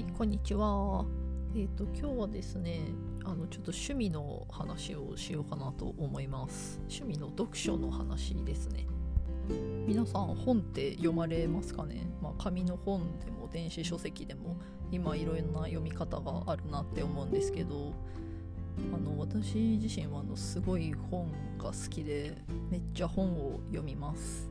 はい、こんにちは。えっ、と今日はですね、あのちょっと趣味の話をしようかなと思います。趣味の読書の話ですね。皆さん本って読まれますかね？まあ紙の本でも電子書籍でも今いろいろな読み方があるなって思うんですけど、あの私自身はあのすごい本が好きでめっちゃ本を読みます。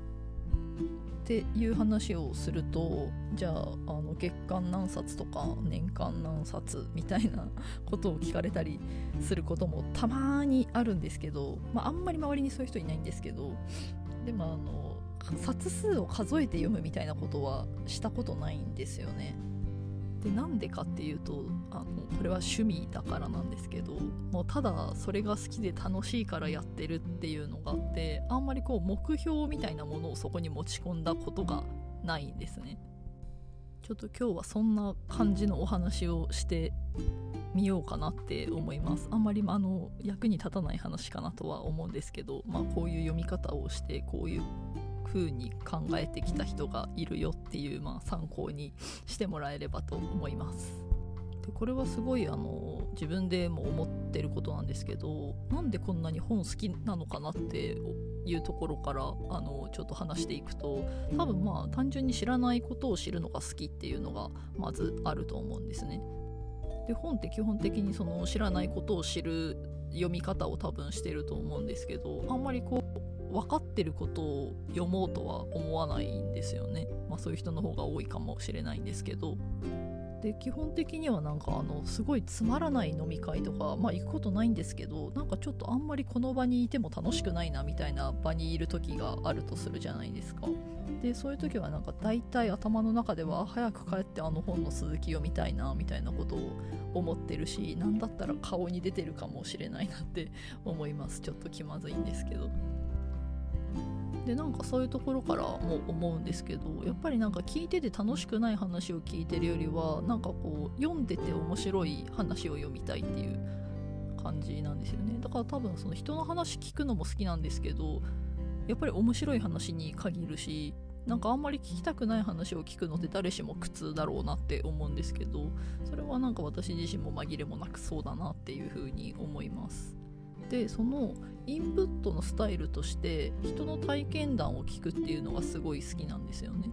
っていう話をするとじゃああの月間何冊とか年間何冊みたいなことを聞かれたりすることもたまにあるんですけど、まあ、あんまり周りにそういう人いないんですけどでもあの冊数を数えて読むみたいなことはしたことないんですよね。でなんでかっていうとあのこれは趣味だからなんですけどもうただそれが好きで楽しいからやってるっていうのがあってあんまりこう目標みたいなものをそこに持ち込んだことがないんですね。ちょっと今日はそんな感じのお話をしてみようかなって思います。あんまりあの役に立たない話かなとは思うんですけど、まあ、こういう読み方をしてこういう風に考えてきた人がいるよっていう、まあ、参考にしてもらえればと思います。でこれはすごいあの自分でも思ってることなんですけどなんでこんなに本好きなのかなっていうところからあのちょっと話していくと多分まあ単純に知らないことを知るのが好きっていうのがまずあると思うんですね。で本って基本的にその知らないことを知る読み方を多分してると思うんですけどあんまりこう分かってることを読もうとは思わないんですよね。まあそういう人の方が多いかもしれないんですけど。で基本的にはなんかあのすごいつまらない飲み会とかまあ行くことないんですけどなんかちょっとあんまりこの場にいても楽しくないなみたいな場にいる時があるとするじゃないですか。でそういう時はなんか大体頭の中では早く帰ってあの本の続き読みたいなみたいなことを思ってるし何だったら顔に出てるかもしれないなって思いますちょっと気まずいんですけど。でなんかそういうところからも思うんですけどやっぱりなんか聞いてて楽しくない話を聞いてるよりはなんかこう読んでて面白い話を読みたいっていう感じなんですよね。だから多分その人の話聞くのも好きなんですけどやっぱり面白い話に限るしなんかあんまり聞きたくない話を聞くのって誰しも苦痛だろうなって思うんですけどそれはなんか私自身も紛れもなくそうだなっていうふうに思います。でそのインプットのスタイルとして人の体験談を聞くっていうのがすごい好きなんですよね。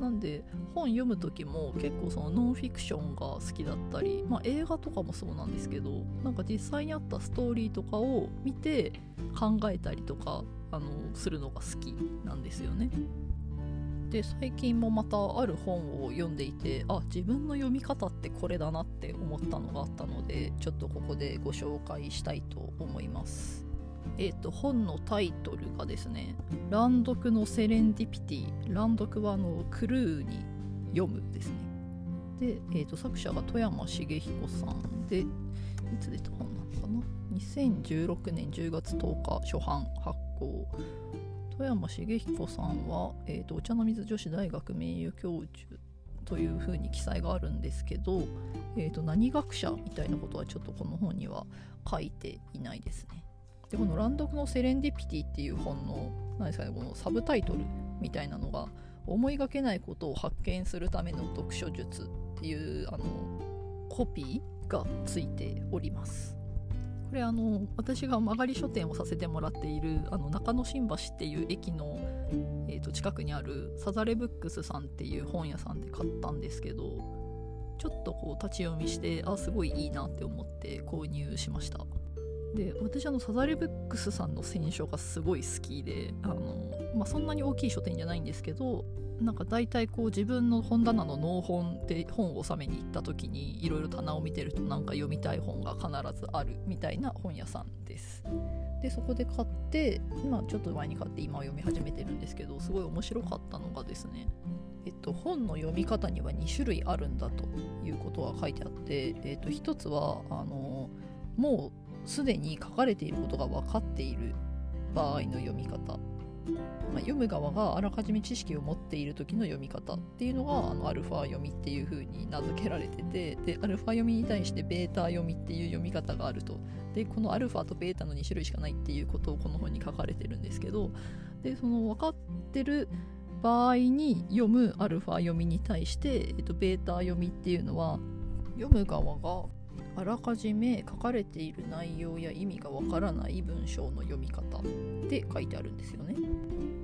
なんで本読む時も結構そのノンフィクションが好きだったり、まあ、映画とかもそうなんですけどなんか実際にあったストーリーとかを見て考えたりとかあのするのが好きなんですよね。で最近もまたある本を読んでいてあ自分の読み方ってこれだなって思ったのがあったのでちょっとここでご紹介したいと思います。えっ、と本のタイトルがですね「乱読のセレンディピティ」乱読はあのクルーに読むですね。で、えー、と作者が富山茂彦さんでいつ出た本なのかな？2016年10月10日初版発行。富山茂彦さんは、えーと、お茶の水女子大学名誉教授というふうに記載があるんですけど、えーと、何学者みたいなことはちょっとこの本には書いていないですね。でこの「乱読のセレンディピティ」っていう本の何ですかねこのサブタイトルみたいなのが思いがけないことを発見するための読書術っていうあのコピーがついております。これあの私が曲がり書店をさせてもらっているあの中野新橋っていう駅の、えー、と近くにあるサザレブックスさんっていう本屋さんで買ったんですけどちょっとこう立ち読みしてあすごいいいなって思って購入しましたで私あのサザレブックスさんの選書がすごい好きであの、まあ、そんなに大きい書店じゃないんですけどなんか大体こう自分の本棚の納本で本を納めに行った時にいろいろ棚を見てるとなんか読みたい本が必ずあるみたいな本屋さんです。でそこで買って今ちょっと前に買って今読み始めてるんですけどすごい面白かったのがですねえっと、本の読み方には2種類あるんだということが書いてあって、えっと、1つはあのもうすでに書かれていることが分かっている場合の読み方。まあ、読む側があらかじめ知識を持っている時の読み方っていうのがあのアルファ読みっていう風に名付けられててでアルファ読みに対してベータ読みっていう読み方があると。でこのアルファとベータの2種類しかないっていうことをこの本に書かれてるんですけどでその分かってる場合に読むアルファ読みに対して、えっと、ベータ読みっていうのは読む側があらかじめ書かれている内容や意味がわからない文章の読み方って書いてあるんですよね。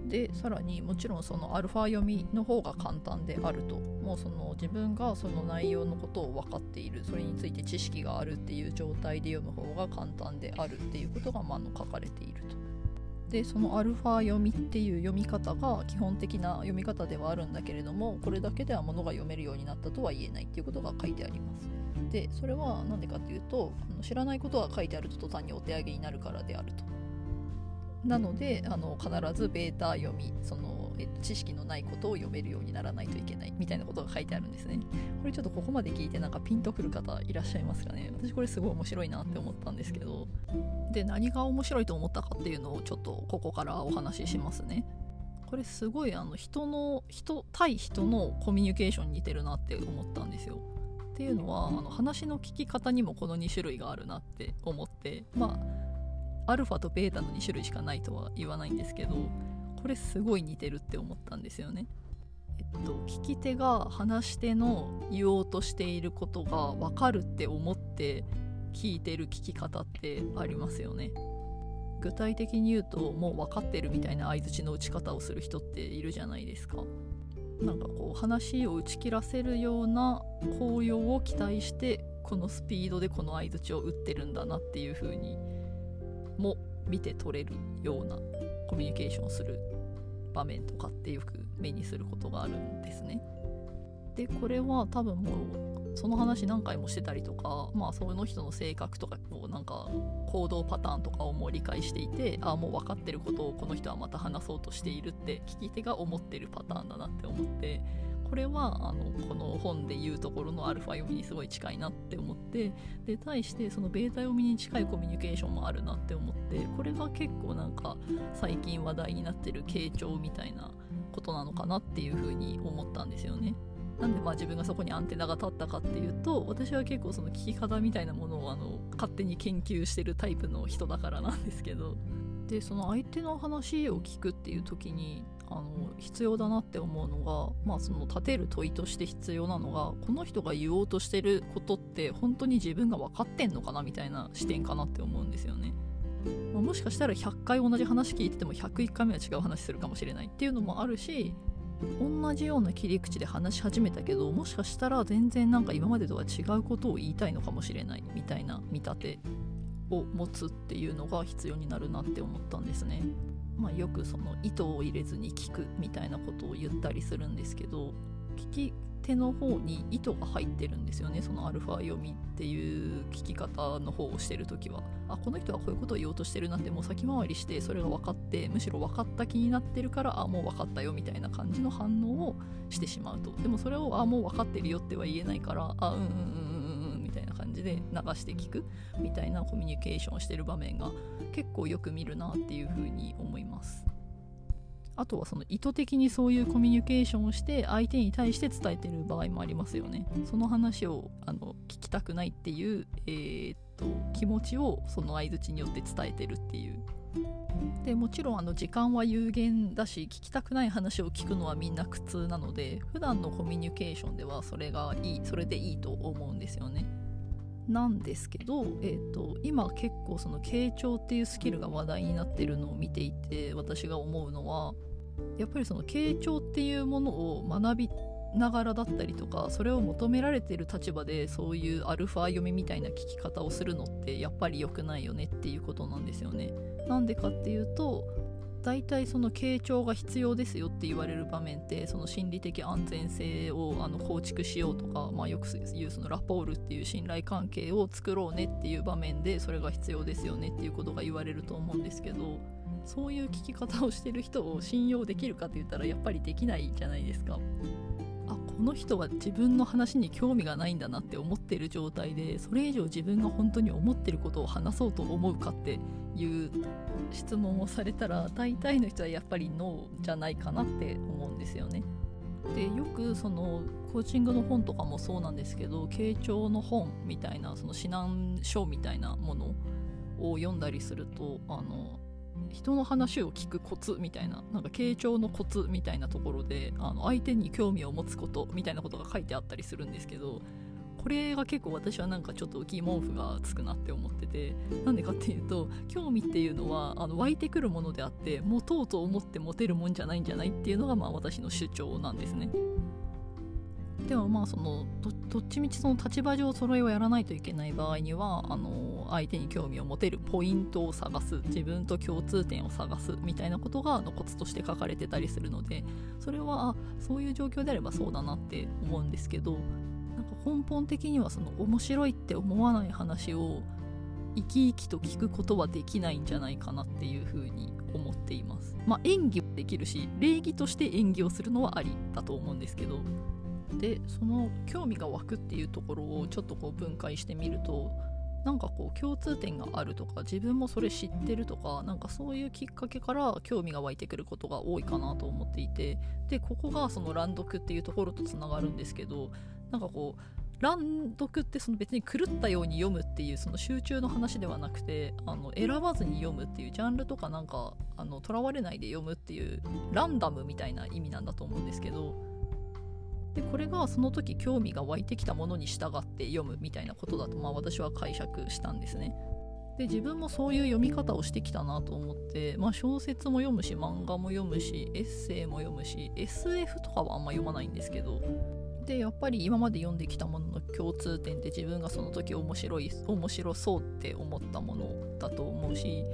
でさらにもちろんそのアルファ読みの方が簡単であるともうその自分がその内容のことを分かっているそれについて知識があるっていう状態で読む方が簡単であるっていうことがまあの書かれていると。でそのアルファ読みっていう読み方が基本的な読み方ではあるんだけれどもこれだけではものが読めるようになったとは言えないっていうことが書いてあります。でそれは何でかっていうとあの知らないことが書いてあると途端にお手上げになるからであると。なのであの必ずベータ読みその、えっと、知識のないことを読めるようにならないといけないみたいなことが書いてあるんですね。これちょっとここまで聞いてなんかピンとくる方いらっしゃいますかね私これすごい面白いなって思ったんですけどで何が面白いと思ったかっていうのをちょっとここからお話ししますね。これすごいあの人の人対人のコミュニケーションに似てるなって思ったんですよ。っていうのはあの話の聞き方にもこの2種類があるなって思ってまあアルファとベータの2種類しかないとは言わないんですけどこれすごい似てるって思ったんですよね。えっと、聞き手が話し手の言おうとしていることが分かるって思って聞いてる聞き方ってありますよね。具体的に言うともう分かってるみたいな相づちの打ち方をする人っているじゃないですか。なんかこう話を打ち切らせるような効用を期待してこのスピードでこの相槌を打ってるんだなっていう風にも見て取れるようなコミュニケーションする場面とかってよく目にすることがあるんですね。でこれは多分もその話何回もしてたりとかまあその人の性格とかこうなんか行動パターンとかをもう理解していてああもう分かってることをこの人はまた話そうとしているって聞き手が思ってるパターンだなって思ってこれはあのこの本で言うところのアルファ読みにすごい近いなって思ってで対してそのベータ読みに近いコミュニケーションもあるなって思ってこれが結構なんか最近話題になってる傾聴みたいなことなのかなっていうふうに思ったんですよね。なんでまあ自分がそこにアンテナが立ったかっていうと私は結構その聞き方みたいなものをあの勝手に研究してるタイプの人だからなんですけどでその相手の話を聞くっていう時にあの必要だなって思うのが、まあ、その立てる問いとして必要なのがこの人が言おうとしてることって本当に自分が分かってんのかなみたいな視点かなって思うんですよね。まあ、もしかしたら100回同じ話聞いてても101回目は違う話するかもしれないっていうのもあるし同じような切り口で話し始めたけどもしかしたら全然なんか今までとは違うことを言いたいのかもしれないみたいな見立てを持つっていうのが必要になるなって思ったんですね。まあ、よくその意図を入れずに聞くみたいなことを言ったりするんですけど聞き手の方に意図が入ってるんですよね。そのアルファ読みっていう聞き方の方をしてる時は。あこの人はこういうことを言おうとしてるなってもう先回りしてそれが分かってむしろ分かった気になってるからあもう分かったよみたいな感じの反応をしてしまうと。でもそれをあもう分かってるよっては言えないからあうんうんうんうんうんみたいな感じで流して聞くみたいなコミュニケーションをしてる場面が結構よく見るなっていうふうに思います。あとはその意図的にそういうコミュニケーションをして相手に対して伝えてる場合もありますよね。その話をあの聞きたくないっていう、えー、っと気持ちをその相づちによって伝えてるっていう。でもちろんあの時間は有限だし聞きたくない話を聞くのはみんな苦痛なので普段のコミュニケーションではそれがいいそれでいいと思うんですよね。なんですけど、えーと、今結構その傾聴っていうスキルが話題になってるのを見ていて私が思うのはやっぱりその傾聴っていうものを学びながらだったりとかそれを求められてる立場でそういうアルファ読みみたいな聞き方をするのってやっぱり良くないよねっていうことなんですよね。なんでかっていうと大体その傾聴が必要ですよって言われる場面ってその心理的安全性をあの構築しようとか、まあ、よく言うそのラポールっていう信頼関係を作ろうねっていう場面でそれが必要ですよねっていうことが言われると思うんですけどそういう聞き方をしてる人を信用できるかって言ったらやっぱりできないじゃないですか。あこの人は自分の話に興味がないんだなって思ってる状態でそれ以上自分が本当に思ってることを話そうと思うかっていう質問をされたら大体の人はやっぱりノーじゃないかなって思うんですよね。でよくそのコーチングの本とかもそうなんですけど傾聴の本みたいなその指南書みたいなものを読んだりするとあの人の話を聞くコツみたいななんか傾聴のコツみたいなところであの相手に興味を持つことみたいなことが書いてあったりするんですけどこれが結構私はなんかちょっと疑問符がつくなって思っててなんでかっていうと興味っていうのはあの湧いてくるものであって持とうと思って持てるもんじゃないんじゃないっていうのがまあ私の主張なんですね。でもまあそのどっちみちその立場上揃いはやらないといけない場合にはあの相手に興味を持てるポイントを探す自分と共通点を探すみたいなことがのコツとして書かれてたりするのでそれはそういう状況であればそうだなって思うんですけどなんか根本的にはその面白いって思わない話を生き生きと聞くことはできないんじゃないかなっていうふうに思っています。まあ演技はできるし礼儀として演技をするのはありだと思うんですけどでその興味が湧くっていうところをちょっとこう分解してみるとなんかこう共通点があるとか自分もそれ知ってるとかなんかそういうきっかけから興味が湧いてくることが多いかなと思っていてでここがその乱読っていうところとつながるんですけどなんかこう乱読ってその別に狂ったように読むっていうその集中の話ではなくてあの選ばずに読むっていうジャンルとかなんかとらわれないで読むっていうランダムみたいな意味なんだと思うんですけどでこれがその時興味が湧いてきたものに従って読むみたいなことだと、まあ、私は解釈したんですね。で自分もそういう読み方をしてきたなと思って、まあ、小説も読むし漫画も読むしエッセイも読むし SF とかはあんま読まないんですけどでやっぱり今まで読んできたものの共通点って自分がその時面白い面白そうって思ったものだと思うし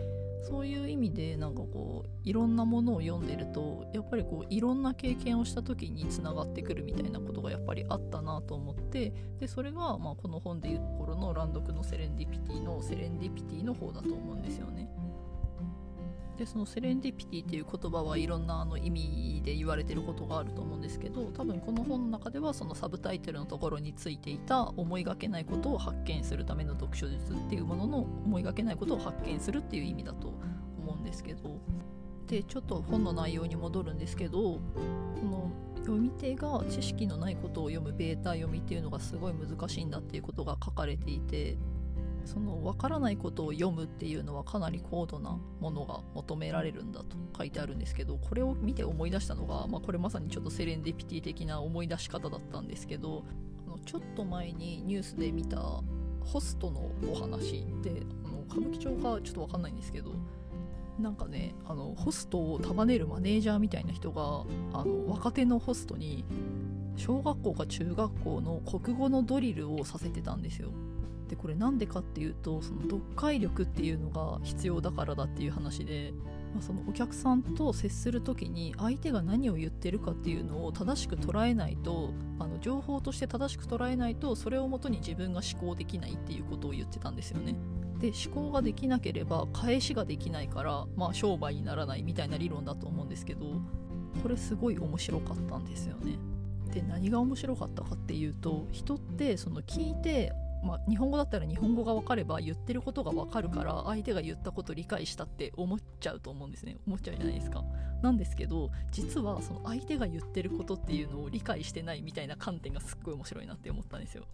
そういう意味でなんかこういろんなものを読んでるとやっぱりこういろんな経験をした時につながってくるみたいなことがやっぱりあったなと思ってでそれがまあこの本でいうところの乱読のセレンディピティのセレンディピティの方だと思うんですよね。でそのセレンディピティっていう言葉はいろんなあの意味で言われてることがあると思うんですけど多分この本の中ではそのサブタイトルのところについていた思いがけないことを発見するための読書術っていうものの思いがけないことを発見するっていう意味だと思うんですけどでちょっと本の内容に戻るんですけどこの読み手が知識のないことを読むベータ読みっていうのがすごい難しいんだっていうことが書かれていてその分からないことを読むっていうのはかなり高度なものが求められるんだと書いてあるんですけどこれを見て思い出したのが、まあ、これまさにちょっとセレンディピティ的な思い出し方だったんですけどあのちょっと前にニュースで見たホストのお話であの歌舞伎町かちょっと分かんないんですけどなんかねあのホストを束ねるマネージャーみたいな人があの若手のホストに小学校か中学校の国語のドリルをさせてたんですよ。でこれなんでかっていうとその読解力っていうのが必要だからだっていう話で、まあ、そのお客さんと接する時に相手が何を言ってるかっていうのを正しく捉えないとあの情報として正しく捉えないとそれをもとに自分が思考できないっていうことを言ってたんですよね。で思考ができなければ返しができないから、まあ、商売にならないみたいな理論だと思うんですけどこれすごい面白かったんですよね。で何が面白かったかっていうと人ってその聞いてまあ、日本語だったら日本語が分かれば言ってることが分かるから相手が言ったこと理解したって思っちゃうと思うんですね思っちゃうじゃないですか。なんですけど実はその相手が言ってることっていうのを理解してないみたいな観点がすっごい面白いなって思ったんですよ。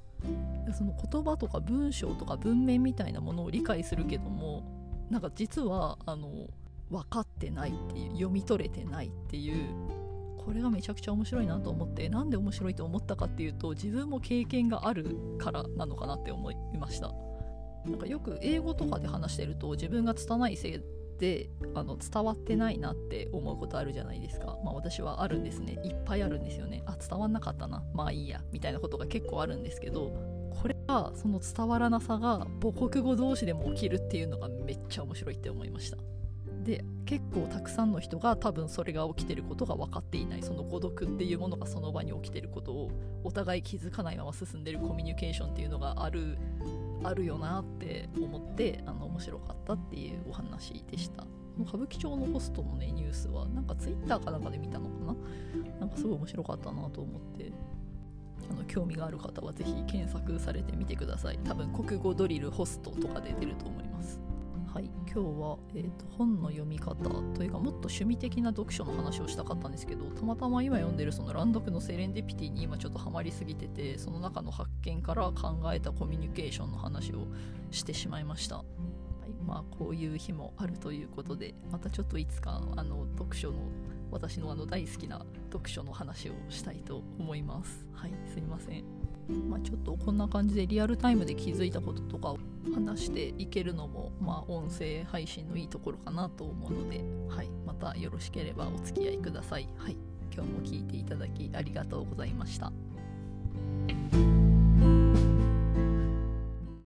その言葉とか文章とか文面みたいなものを理解するけどもなんか実はあの分かってないっていう読み取れてないっていうこれがめちゃくちゃ面白いなと思ってなんで面白いと思ったかっていうと自分も経験があるからなのかなって思いました。なんかよく英語とかで話してると自分が拙いせいであの伝わってないなって思うことあるじゃないですか。まあ私はあるんですね。いっぱいあるんですよね。あ伝わんなかったな。まあいいや。みたいなことが結構あるんですけどこれがその伝わらなさが母国語同士でも起きるっていうのがめっちゃ面白いって思いました。で結構たくさんの人が多分それが起きてることが分かっていないその誤読っていうものがその場に起きてることをお互い気づかないまま進んでるコミュニケーションっていうのがあるあるよなって思ってあの面白かったっていうお話でした。歌舞伎町のホストのねニュースはなんかツイッターかなんかで見たのかな？なんかすごい面白かったなと思って。あの興味がある方は是非検索されてみてください。多分国語ドリルホストとかで出ると思います。はい今日は、えーと、本の読み方というかもっと趣味的な読書の話をしたかったんですけどたまたま今読んでるその乱読のセレンディピティに今ちょっとハマりすぎててその中の発見から考えたコミュニケーションの話をしてしまいました。はい、まあこういう日もあるということでまたちょっといつかあの読書の私のあの大好きな読書の話をしたいと思います。はい、すいません。まあ、ちょっとこんな感じでリアルタイムで気づいたこととかを話していけるのも、まあ、音声配信のいいところかなと思うので、はい、またよろしければお付き合いください。はい、今日も聞いていただきありがとうございました。